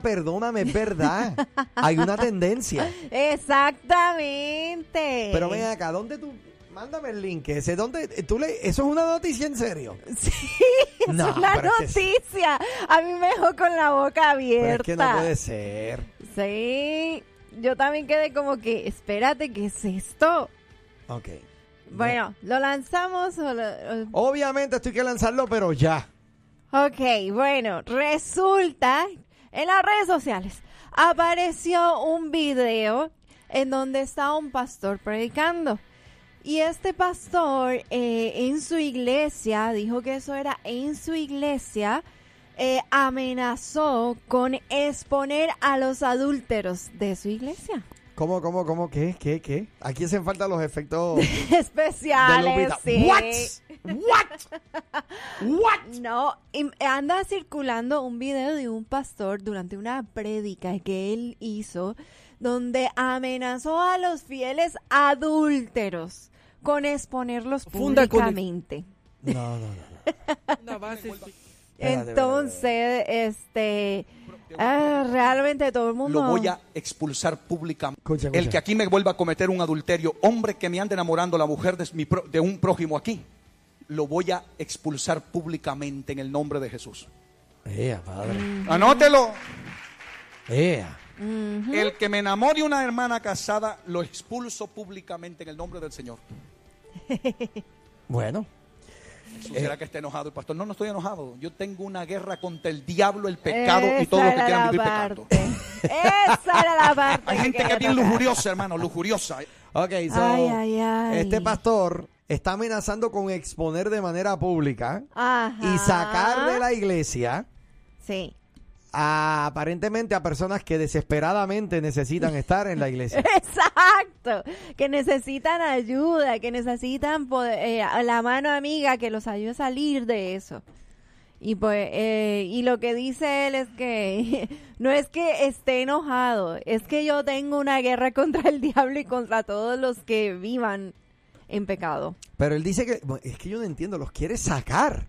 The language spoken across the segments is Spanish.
perdóname, es verdad. Hay una tendencia. Exactamente. Pero ven acá, ¿dónde tú? Mándame el link ese. ¿Dónde? ¿Tú le, ¿Eso es una noticia en serio? Sí, es No, una es que- noticia. A mí me dejó con la boca abierta. es que no puede ser. Sí, yo también quedé como que, espérate, ¿qué es esto? Ok. Bueno, ¿lo lanzamos o lo- o- Obviamente esto hay que lanzarlo, pero ya. Ok, bueno, resulta en las redes sociales apareció un video en donde está un pastor predicando. Y este pastor eh, en su iglesia, dijo que eso era en su iglesia, eh, amenazó con exponer a los adúlteros de su iglesia. ¿Cómo, cómo, cómo? ¿Qué? ¿Qué? ¿Qué? Aquí hacen falta los efectos Especiales, Lupita. sí. What? What? What? No, y anda circulando un video de un pastor durante una prédica que él hizo donde amenazó a los fieles adúlteros con exponerlos Funda con- públicamente. No, no, no. Base Entonces, este, ah, realmente todo el mundo... Lo voy a expulsar públicamente. Escucha, escucha. El que aquí me vuelva a cometer un adulterio, hombre que me ande enamorando la mujer de, mi pro- de un prójimo aquí, lo voy a expulsar públicamente en el nombre de Jesús. Ea, padre. Anótelo. Ea. El que me enamore una hermana casada, lo expulso públicamente en el nombre del Señor. Bueno. Jesús, ¿Será que está enojado el pastor? No, no estoy enojado. Yo tengo una guerra contra el diablo, el pecado y Esa todo lo que era quieran vivir pecando. Esa era la parte. Hay gente que es bien lujuriosa, hermano, lujuriosa. Ok, so, Ay, ay, ay. este pastor está amenazando con exponer de manera pública Ajá. y sacar de la iglesia Sí. a, aparentemente a personas que desesperadamente necesitan estar en la iglesia. Exacto, que necesitan ayuda, que necesitan poder- eh, la mano amiga que los ayude a salir de eso. Y pues, eh, y lo que dice él es que no es que esté enojado, es que yo tengo una guerra contra el diablo y contra todos los que vivan en pecado. Pero él dice que, es que yo no entiendo, los quiere sacar.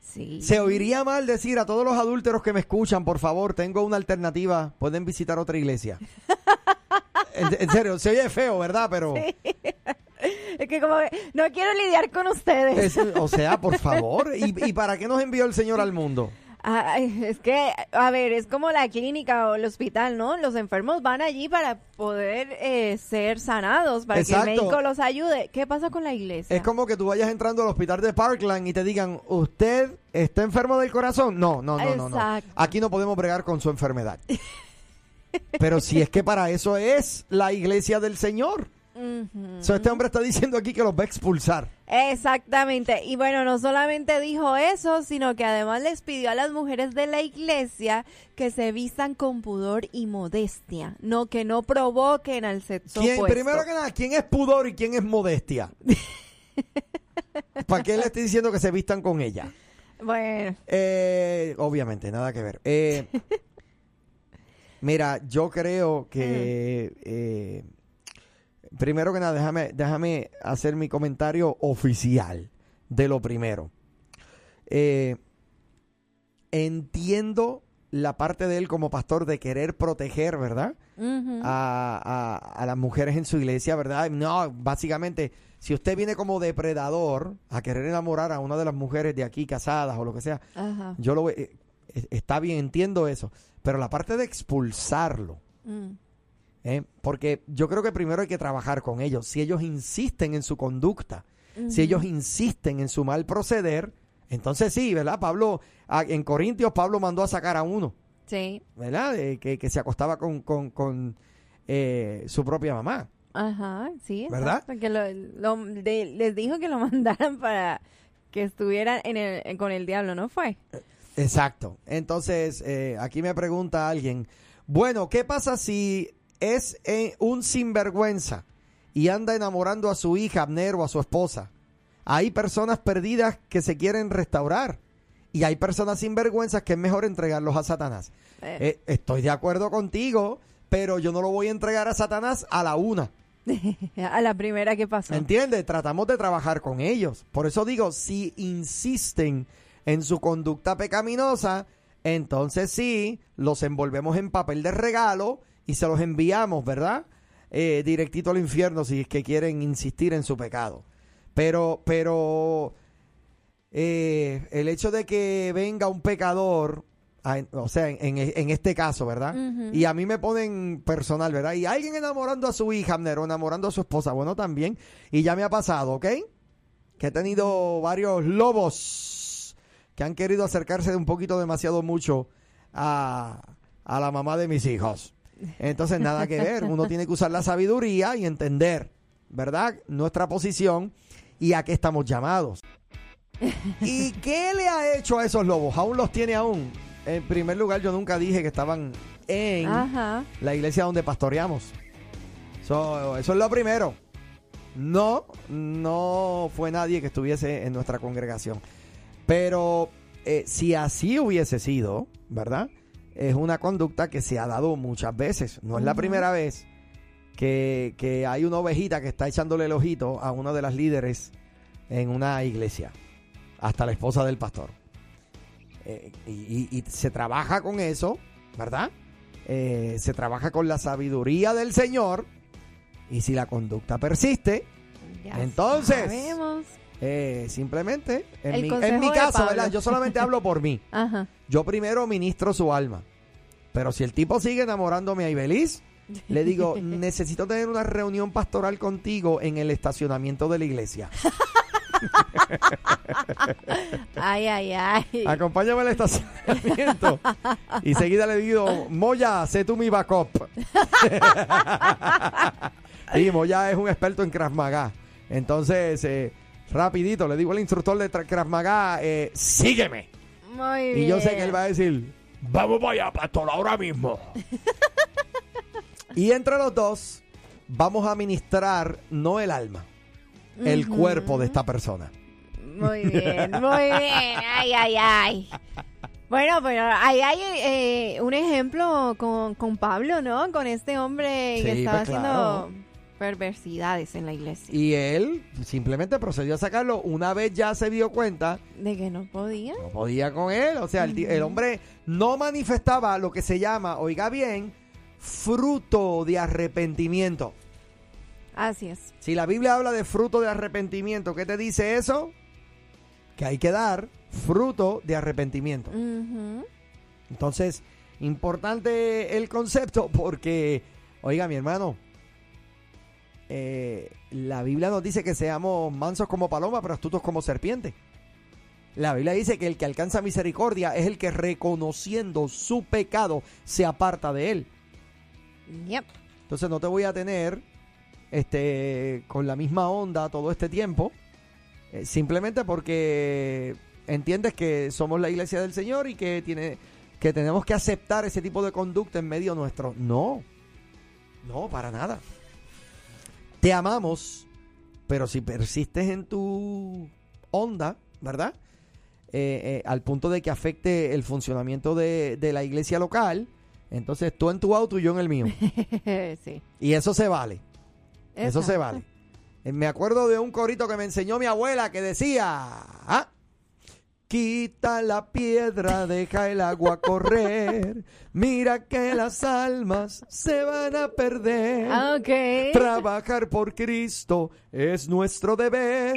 Sí. Se oiría mal decir a todos los adúlteros que me escuchan, por favor, tengo una alternativa, pueden visitar otra iglesia. en, en serio, se oye feo, ¿verdad? Pero, Es que como que no quiero lidiar con ustedes. es- o sea, por favor, ¿y, ¿y para qué nos envió el Señor al mundo? Ay, es que, a ver, es como la clínica o el hospital, ¿no? Los enfermos van allí para poder eh, ser sanados, para Exacto. que el médico los ayude. ¿Qué pasa con la iglesia? Es como que tú vayas entrando al hospital de Parkland y te digan, ¿usted está enfermo del corazón? No, no, no, no, no. Exacto. Aquí no podemos bregar con su enfermedad. Pero si es que para eso es la iglesia del Señor. So, este hombre está diciendo aquí que los va a expulsar. Exactamente. Y bueno, no solamente dijo eso, sino que además les pidió a las mujeres de la iglesia que se vistan con pudor y modestia, no que no provoquen al sexo ¿Quién, opuesto. primero que nada, ¿quién es pudor y quién es modestia? ¿Para qué le estoy diciendo que se vistan con ella? Bueno, Eh, obviamente, nada que ver. Eh, mira, yo creo que eh, primero que nada, déjame, déjame hacer mi comentario oficial de lo primero. Eh, entiendo la parte de él como pastor de querer proteger, ¿verdad? a, a- a las mujeres en su iglesia, ¿verdad? No, básicamente, si usted viene como depredador a querer enamorar a una de las mujeres de aquí casadas o lo que sea, yo lo eh, eh, está bien, entiendo eso, pero la parte de expulsarlo, Mm. ¿Eh? porque yo creo que primero hay que trabajar con ellos. Si ellos insisten en su conducta, si ellos insisten en su mal proceder, entonces sí, ¿verdad? Pablo, en Corintios, Pablo mandó a sacar a uno. Sí. ¿verdad? De que, que se acostaba con, con, con, eh, su propia mamá. Ajá, sí. ¿Verdad? exacto, Que lo- lo- de- les dijo que lo mandaran para que estuvieran en el, en- con el diablo, ¿no fue? Exacto. Entonces, eh, aquí me pregunta alguien, bueno, ¿qué pasa si es eh, un sinvergüenza y anda enamorando a su hija Abner o a su esposa? Hay personas perdidas que se quieren restaurar y hay personas sinvergüenzas que es mejor entregarlos a Satanás. Eh. Eh, estoy de acuerdo contigo, pero yo no lo voy a entregar a Satanás a la una. A la primera que pasó. ¿Entiendes? Tratamos de trabajar con ellos. Por eso digo, si insisten en su conducta pecaminosa, entonces sí, los envolvemos en papel de regalo y se los enviamos, ¿verdad? Eh, directito al infierno si es que quieren insistir en su pecado. Pero, pero eh, el hecho de que venga un pecador, a- o sea, en, en este caso, ¿verdad? Y a mí me ponen personal, ¿verdad? Y alguien enamorando a su hija, o enamorando a su esposa, bueno, también. Y ya me ha pasado, ¿ok? Que he tenido varios lobos que han querido acercarse de un poquito demasiado mucho a, a la mamá de mis hijos. Entonces, nada que ver. Uno tiene que usar la sabiduría y entender, ¿verdad? Nuestra posición y a qué estamos llamados. ¿Y qué le ha hecho a esos lobos? ¿Aún los tiene aún? En primer lugar, yo nunca dije que estaban en Ajá. la iglesia donde pastoreamos. So, eso es lo primero. No, no fue nadie que estuviese en nuestra congregación. Pero eh, si así hubiese sido, ¿verdad? Es una conducta que se ha dado muchas veces. No es la primera vez que, que hay una ovejita que está echándole el ojito a una de las líderes en una iglesia. Hasta la esposa del pastor. Eh, y, y- y se trabaja con eso, ¿verdad? Eh, se trabaja con la sabiduría del Señor. Y si la conducta persiste, Ya Entonces. sabemos. Eh, simplemente, en El mi, en consejo mi de caso, Pablo. ¿verdad? Yo solamente hablo por mí. Ajá. Yo primero ministro su alma. Pero si el tipo sigue enamorándome a Ibeliz, le digo, necesito tener una reunión pastoral contigo en el estacionamiento de la iglesia. Ay, ay, ay. Acompáñame al estacionamiento. Y seguida le digo, Moya, sé tú mi backup. sí, Moya es un experto en Krav Maga. Entonces, eh, rapidito, le digo al instructor de Krav Maga, eh, sígueme. Muy bien. Y yo sé que él va a decir, vamos para allá, pastor, ahora mismo. y entre los dos, vamos a ministrar no el alma, el cuerpo de esta persona. Muy bien, muy bien. Ay, ay, ay. Bueno, pero ahí hay eh, un ejemplo con, con Pablo, ¿no? Con este hombre que estaba pues, haciendo claro. Perversidades en la iglesia. Y él simplemente procedió a sacarlo. Una vez ya se dio cuenta, De que no podía. no podía con él. O sea, el, el hombre no manifestaba lo que se llama, oiga bien, fruto de arrepentimiento. Así es. Si la Biblia habla de fruto de arrepentimiento, ¿qué te dice eso? Que hay que dar fruto de arrepentimiento. Entonces, importante el concepto porque, oiga mi hermano, eh, la Biblia nos dice que seamos mansos como paloma, pero astutos como serpiente. La Biblia dice que el que alcanza misericordia es el que reconociendo su pecado se aparta de él. Yep. Entonces no te voy a tener este, con la misma onda todo este tiempo, eh, simplemente porque entiendes que somos la iglesia del Señor y que, tiene, que tenemos que aceptar ese tipo de conducta en medio nuestro. No, no, para nada. Te amamos, pero si persistes en tu onda, ¿verdad? Eh, eh, al punto de que afecte el funcionamiento de, de la iglesia local, entonces tú en tu auto y yo en el mío. sí. Y eso se vale. Eso se vale. Eh, Me acuerdo de un corito que me enseñó mi abuela que decía, ah, quita la piedra, deja el agua correr, mira que las almas se van a perder. Ah, Ok. Trabajar por Cristo es nuestro deber.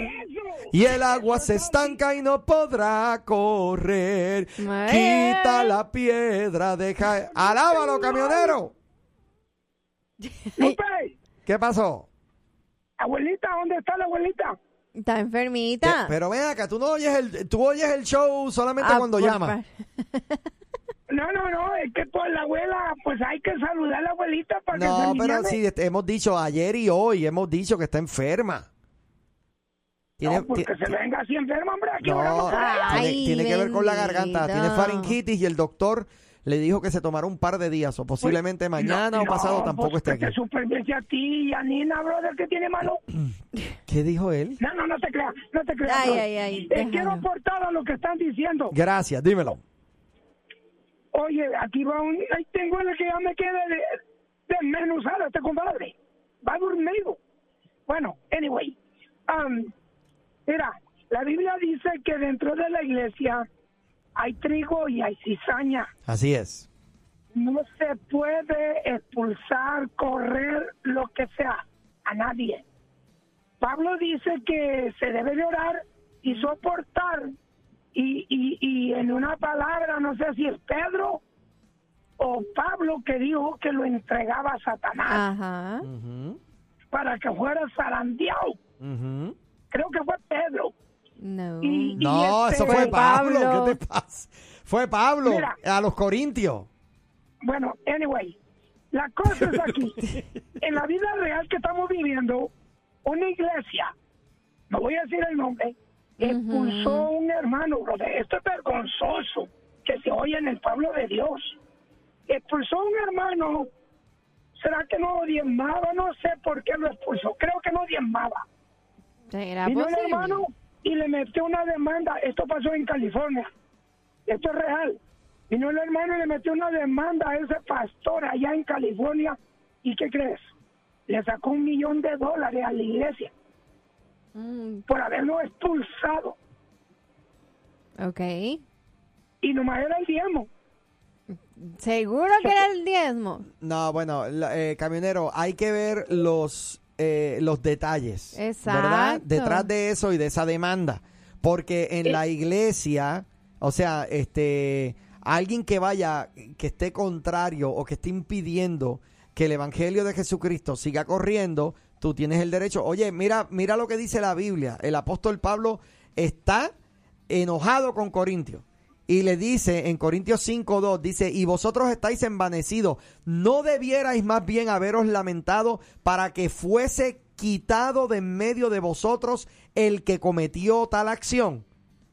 Y el agua se estanca y no podrá correr. Quita la piedra, deja... ¡Alábalo, camionero! ¿Qué pasó? abuelita, ¿dónde está la abuelita? Está Te- enfermita. Pero ven acá, tú no oyes el, tú oyes el show solamente Ah, cuando por llama. fa- No, no, no, es que por la abuela, pues hay que saludar a la abuelita para que No, se pero aliviane. sí, este, hemos dicho ayer y hoy, hemos dicho que está enferma. Tiene, No, porque ti- se venga así enferma, hombre, aquí no, oramos por ella. tiene, Ay, tiene que ver con la garganta, tiene bendito. faringitis y el doctor le dijo que se tomara un par de días o posiblemente mañana No, o pasado no, tampoco pues esté que aquí. te supervise a ti y a Nina, brother, que tiene mano. ¿Qué dijo él? No, no, no te creas, no te creas. Ay, ay, ay, déjalo. quiero aportar a lo que están diciendo. Gracias, dímelo. Oye, aquí va un... Ahí tengo el que ya me queda de, desmenuzado este compadre. Va dormido. Bueno, anyway. um, mira, la Biblia dice que dentro de la iglesia hay trigo y hay cizaña. Así es. No se puede expulsar, correr, lo que sea, a nadie. Pablo dice que se debe de orar y soportar. Y, y, y en una palabra, no sé si es Pedro o Pablo que dijo que lo entregaba a Satanás Ajá. Para que fuera zarandeado. Creo que fue Pedro. No. Y- No, este- eso fue Fue Pablo. Pablo. ¿Qué te pasa? Fue Pablo Mira. a los Corintios. Bueno, anyway, la cosa es aquí. en la vida real que estamos viviendo, una iglesia, no voy a decir el nombre, expulsó a un hermano, brother. Esto es vergonzoso que se oye en el pueblo de Dios. Expulsó a un hermano. ¿Será que no diezmaba? No sé por qué lo expulsó. Creo que no diezmaba. ¿Será Vino posible? hermano y le metió una demanda. Esto pasó en California. Esto es real. Vino el hermano y le metió una demanda a ese pastor allá en California. ¿Y qué crees? Le sacó un millón de dólares a la iglesia Mm, por haberlo expulsado. ok. Y nomás era el diezmo. ¿Seguro que era el diezmo? No, bueno, la- eh, camionero, hay que ver los eh, los detalles, ¿verdad? Detrás de eso y de esa demanda, porque en la iglesia, o sea, este, alguien que vaya, que esté contrario o que esté impidiendo que el evangelio de Jesucristo siga corriendo, tú tienes el derecho. Oye, mira, mira lo que dice la Biblia. El apóstol Pablo está enojado con Corintios. Y le dice en Corintios 5.2, dice, y vosotros estáis envanecidos, ¿no debierais más bien haberos lamentado para que fuese quitado de en medio de vosotros el que cometió tal acción?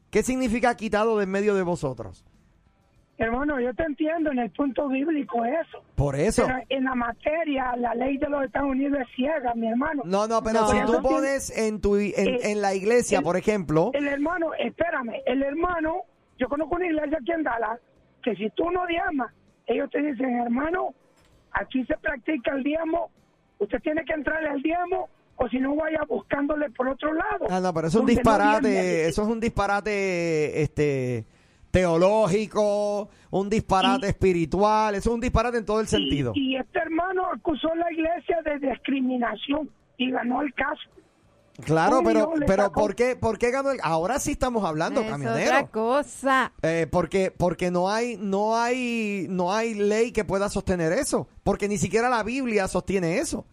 ¿Qué significa quitado de en medio de vosotros? Hermano, yo te entiendo en el punto bíblico eso. Por eso. Pero en la materia, la ley de los Estados Unidos es ciega, mi hermano. No, no, pero No. si tú pones en, tu, en, Eh, en la iglesia, el- por ejemplo, El hermano, espérame, el hermano, yo conozco una iglesia aquí en Dallas, que si tú no diezmas, ellos te dicen, hermano, aquí se practica el diezmo, usted tiene que entrarle al diezmo, o si no vaya buscándole por otro lado. Ah, no, pero eso es un no disparate, eso es un disparate este teológico, un disparate Y- espiritual, eso es un disparate en todo el Y- sentido. Y, este hermano acusó a la iglesia de discriminación y ganó el caso. Claro, pero pero sacó. ¿por qué por qué ganó el Ahora sí estamos hablando, es camionero. otra cosa. Eh, porque porque no hay no hay no hay ley que pueda sostener eso, porque ni siquiera la Biblia sostiene eso.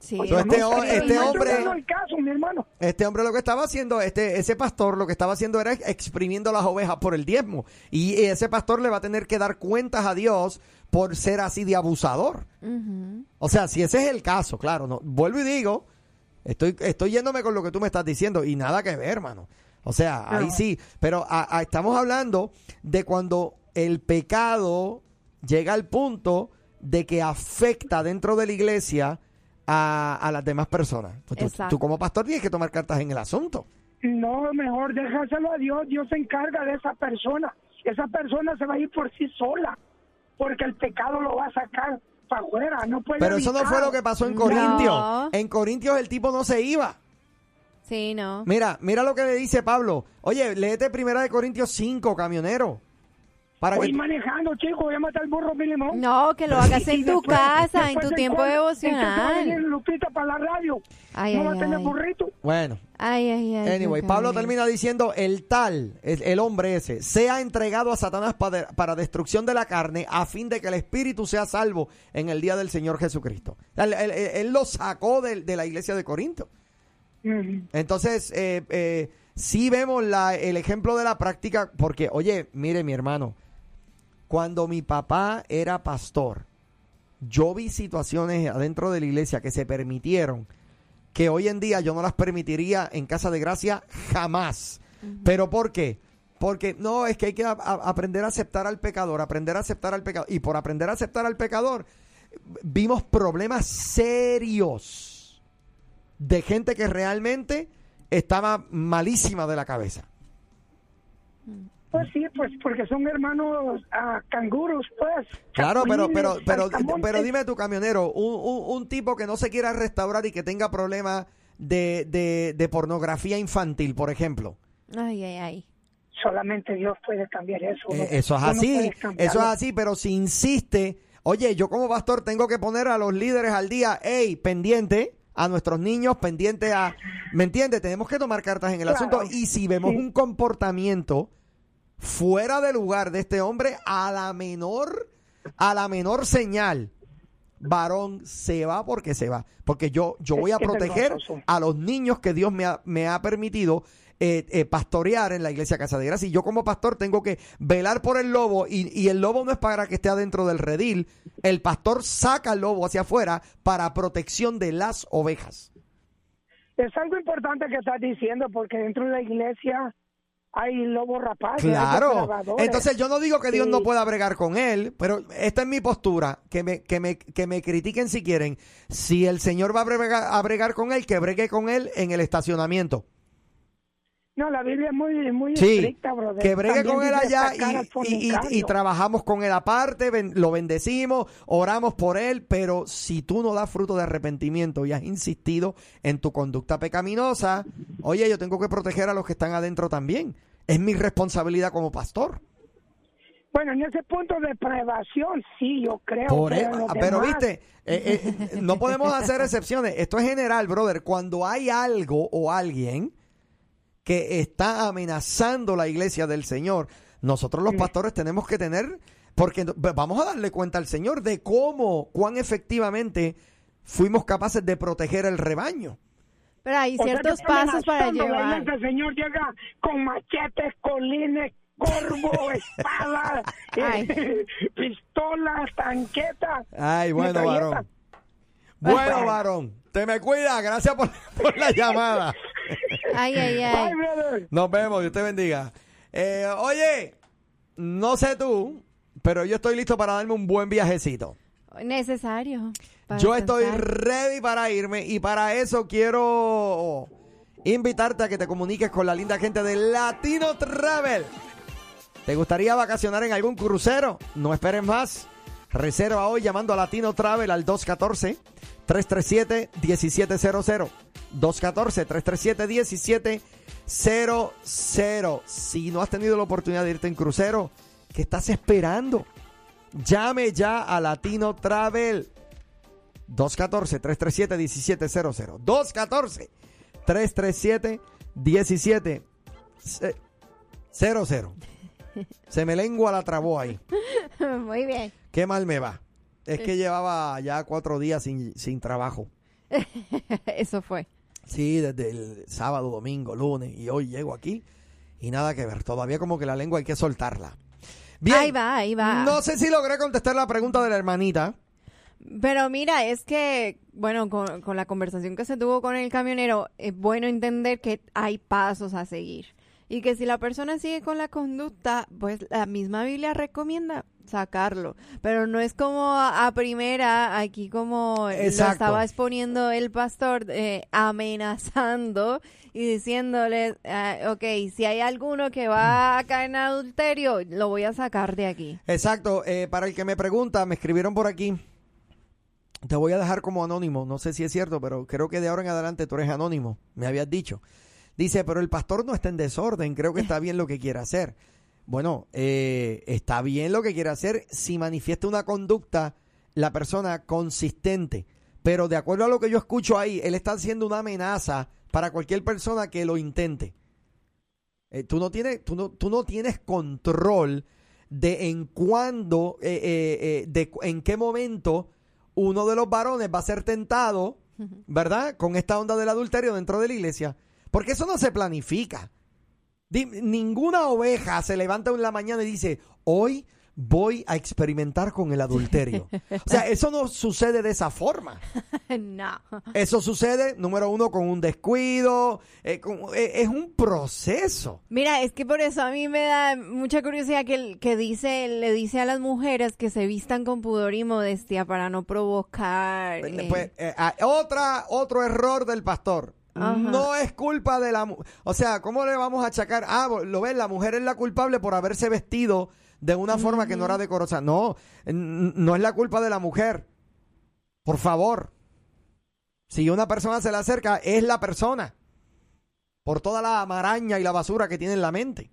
Sí, este no este hombre- el caso, mi hermano. Este hombre lo que estaba haciendo, este, ese pastor lo que estaba haciendo era exprimiendo las ovejas por el diezmo. Y ese pastor le va a tener que dar cuentas a Dios por ser así de abusador. O sea, si ese es el caso, claro, no, vuelvo y digo, estoy, estoy yéndome con lo que tú me estás diciendo y nada que ver, hermano. O sea, ahí sí, pero a- a- estamos hablando de cuando el pecado llega al punto de que afecta dentro de la iglesia a, a las demás personas. Pues tú como pastor tienes que tomar cartas en el asunto. No, mejor déjaselo a Dios. Dios se encarga de esa persona. Esa persona se va a ir por sí sola, porque el pecado lo va a sacar para afuera. No puede Pero eso no fue lo que pasó en No. Corintios. En Corintios el tipo no se iba. Sí, no. Mira, mira lo que le dice Pablo. Oye, léete primera de Corintios 5, camionero. Para Voy que manejando, chico, voy a matar el burro mínimo. No, que lo hagas en tu después- casa, en tu tiempo devocional. Lupita para la radio. Ay, no va ay, a tener ay. burrito. Bueno, Ay, ay, ay. anyway, Pablo termina diciendo, el tal, el, el hombre ese, sea entregado a Satanás para, para destrucción de la carne, a fin de que el espíritu sea salvo en el día del Señor Jesucristo. Él, él- él- él lo sacó de, de la iglesia de Corinto. Entonces, eh, eh, sí vemos la, el ejemplo de la práctica, porque, oye, mire mi hermano, cuando mi papá era pastor, yo vi situaciones adentro de la iglesia que se permitieron, que hoy en día yo no las permitiría en Casa de Gracia jamás. ¿Pero por qué? Porque no, es que hay que a- a- aprender a aceptar al pecador, aprender a aceptar al pecador. Y por aprender a aceptar al pecador, vimos problemas serios de gente que realmente estaba malísima de la cabeza. Pues sí, pues porque son hermanos ah, canguros, pues. Claro, pero, pero, pero, pero dime tu camionero, un, un- un tipo que no se quiera restaurar y que tenga problemas de, de, de pornografía infantil, por ejemplo. Ay, ay, ay. solamente Dios puede cambiar eso. Eh, eso es Tú así, eso es así, pero si insiste, oye, yo como pastor tengo que poner a los líderes al día, hey, pendiente a nuestros niños, pendiente a, ¿me entiendes? Tenemos que tomar cartas en el Claro. asunto y si vemos Sí. un comportamiento fuera de lugar de este hombre a la menor, a la menor señal, varón se va porque se va, porque yo, yo voy a proteger a los niños que Dios me ha, me ha permitido eh, eh, pastorear en la iglesia Casa de Gracia. Y yo como pastor tengo que velar por el lobo y, y el lobo no es para que esté adentro del redil. El pastor saca al lobo hacia afuera para protección de las ovejas. Es algo importante que estás diciendo porque dentro de la iglesia hay lobos rapaces. Claro. Entonces yo no digo que Dios Sí. no pueda bregar con él, pero esta es mi postura, que me, que me, que me critiquen si quieren. Si el Señor va a bregar, a bregar con él, que bregue con él en el estacionamiento. No, la Biblia es muy, muy Sí, estricta, brother. que bregue También con él allá y, y- y- fornicario. y trabajamos con él aparte, ben- lo bendecimos, oramos por él, pero si tú no das fruto de arrepentimiento y has insistido en tu conducta pecaminosa, oye, yo tengo que proteger a los que están adentro también. Es mi responsabilidad como pastor. Bueno, en ese punto de prevención, sí, yo creo. Por pero, e- los pero viste, eh, eh, no podemos hacer excepciones. Esto es general, brother. Cuando hay algo o alguien que está amenazando la iglesia del Señor, nosotros los pastores tenemos que tener, porque vamos a darle cuenta al Señor de cómo, cuán efectivamente fuimos capaces de proteger el rebaño. Pero hay O sea, que ciertos pasos para llevar. del Señor llega con machetes, colines, corvo, espada, Ay. eh, pistolas, tanquetas. Ay, bueno, varón. Bueno, varón. Te me cuida. Gracias por, por la llamada. Ay, ay, ay. Nos vemos, Dios te bendiga. Eh, oye, no sé tú, pero yo estoy listo para darme un buen viajecito. Necesario. Yo estoy ready para irme y para eso quiero invitarte a que te comuniques con la linda gente de Latino Travel. ¿Te gustaría vacacionar en algún crucero? No esperes más. Reserva hoy llamando a Latino Travel al 214-337-1700. 214-337-1700. Si no has tenido la oportunidad de irte en crucero, ¿qué estás esperando? Llame ya a Latino Travel. 214-337-1700. 214-337-1700. Se me lengua la trabó ahí. Muy bien. Qué mal me va. Es que llevaba ya cuatro días sin, sin trabajo. Eso fue. Sí, desde el sábado, domingo, lunes y hoy llego aquí y nada que ver. Todavía como que la lengua hay que soltarla. Bien. Ahí va, ahí va. No sé si logré contestar la pregunta de la hermanita. Pero mira, es que, bueno, con, con la conversación que se tuvo con el camionero, es bueno entender que hay pasos a seguir. Y que si la persona sigue con la conducta, pues la misma Biblia recomienda sacarlo. Pero no es como a, primera, aquí como Exacto. lo estaba exponiendo el pastor, eh, amenazando y diciéndole, ah, ok, si hay alguno que va a caer en adulterio, lo voy a sacar de aquí. Exacto. eh, para el que me pregunta, me escribieron por aquí. Te voy a dejar como anónimo. No sé si es cierto, pero creo que de ahora en adelante tú eres anónimo. Me habías dicho. Dice, pero el pastor no está en desorden. Creo que está bien lo que quiere hacer. Bueno, eh, está bien lo que quiere hacer si manifiesta una conducta la persona consistente. Pero de acuerdo a lo que yo escucho ahí, él está haciendo una amenaza para cualquier persona que lo intente. Eh, tú, no tienes, tú, no, tú no tienes control de en cuándo, eh, eh, eh, de en qué momento uno de los varones va a ser tentado, ¿verdad? Con esta onda del adulterio dentro de la iglesia. Porque eso no se planifica. Ninguna oveja se levanta en la mañana y dice, hoy voy a experimentar con el adulterio. O sea, eso no sucede de esa forma. no. Eso sucede, número uno, con un descuido. eh, con- eh, es un proceso. Mira, es que por eso a mí me da mucha curiosidad que, que dice, le dice a las mujeres que se vistan con pudor y modestia para no provocar. eh, Pues, eh, ah, otra, otro error del pastor. Ajá. No es culpa de la mujer. O sea, ¿cómo le vamos a achacar? Ah, lo ves, la mujer es la culpable por haberse vestido de una forma que no era decorosa. No, no es la culpa de la mujer. Por favor. Si una persona se le acerca, es la persona. Por toda la maraña y la basura que tiene en la mente.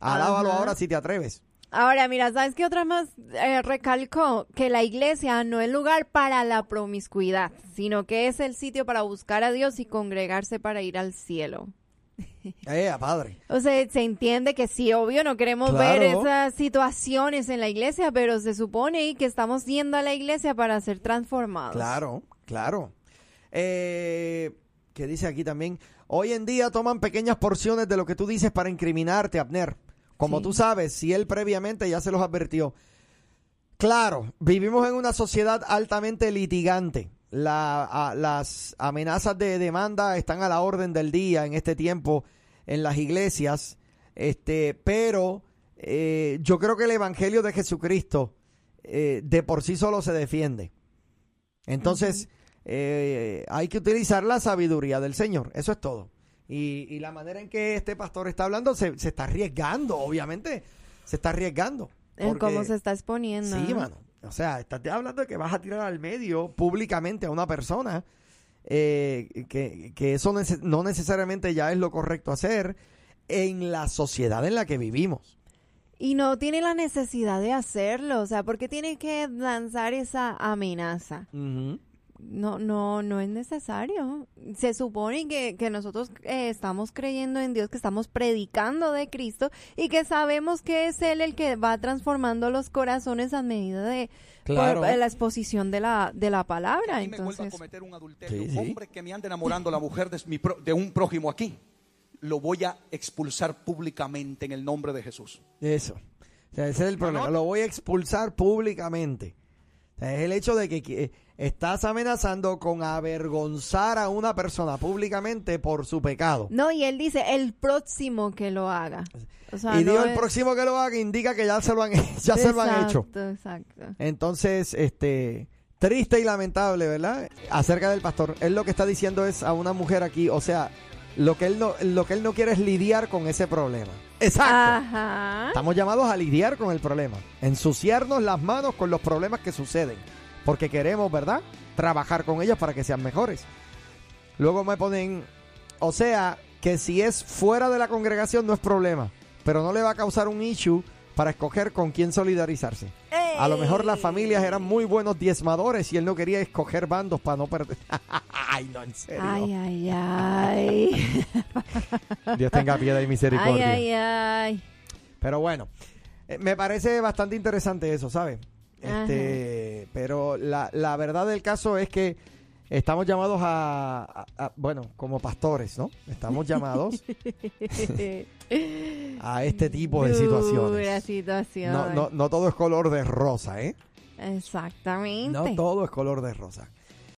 Alábalo Ajá. ahora si te atreves. Ahora, mira, ¿sabes qué otra más eh, recalcó? Que la iglesia no es lugar para la promiscuidad, sino que es el sitio para buscar a Dios y congregarse para ir al cielo. Eh, padre. O sea, se entiende que sí, obvio, no queremos Claro. ver esas situaciones en la iglesia, pero se supone que estamos yendo a la iglesia para ser transformados. Claro, claro. Eh, ¿Qué dice aquí también? Hoy en día toman pequeñas porciones de lo que tú dices para incriminarte, Abner. Como Sí. tú sabes, si él previamente ya se los advirtió. Claro, vivimos en una sociedad altamente litigante. La- a- las amenazas de demanda están a la orden del día en este tiempo en las iglesias. Este, pero eh, yo creo que el evangelio de Jesucristo eh, de por sí solo se defiende. Entonces, eh, hay que utilizar la sabiduría del Señor. Eso es todo. Y, y la manera en que este pastor está hablando se, se está arriesgando, obviamente. Se está arriesgando. En porque- cómo se está exponiendo. Sí, ¿no? mano. O sea, estás hablando de que vas a tirar al medio públicamente a una persona eh, que, que eso nece- no necesariamente ya es lo correcto hacer en la sociedad en la que vivimos. Y no tiene la necesidad de hacerlo, o sea, ¿por qué tiene que lanzar esa amenaza? No, no, no es necesario. Se supone que, que nosotros eh, estamos creyendo en Dios, que estamos predicando de Cristo y que sabemos que es Él el que va transformando los corazones a medida de Claro. por- la exposición de la, de la palabra. Y me vuelva a Entonces, cometer un adulterio. Sí, sí. Hombre que me ande enamorando la mujer de, mi pro- de un prójimo aquí, lo voy a expulsar públicamente en el nombre de Jesús. Eso. O sea, ese es el problema. Lo voy a expulsar públicamente. O sea, es el hecho de que, que estás amenazando con avergonzar a una persona públicamente por su pecado. no, y él dice el próximo que lo haga. O sea, y no digo, el es- próximo que lo haga indica que ya se lo han, ya se lo han hecho. Exacto, exacto. Entonces, este, triste y lamentable, ¿verdad? Acerca del pastor. Él lo que está diciendo es a una mujer aquí, o sea, lo que él no, lo que él no quiere es lidiar con ese problema. Exacto. Ajá. Estamos llamados a lidiar con el problema, ensuciarnos las manos con los problemas que suceden, porque queremos, ¿verdad? Trabajar con ellos para que sean mejores. Luego me ponen, o sea, que si es fuera de la congregación no es problema, pero no le va a causar un issue para escoger con quién solidarizarse. A lo mejor las familias eran muy buenos diezmadores y él no quería escoger bandos para no perder. Ay, no, en serio. Ay, ay, ay. Dios tenga piedad y ay, misericordia. ay, ay. Pero bueno, eh, me parece bastante interesante eso, ¿sabes? Este, pero la, la verdad del caso es que estamos llamados a, a- a- bueno, como pastores, ¿no? Estamos llamados a este tipo de situaciones. situación. No, no, no todo es color de rosa, ¿eh? Exactamente. No todo es color de rosa.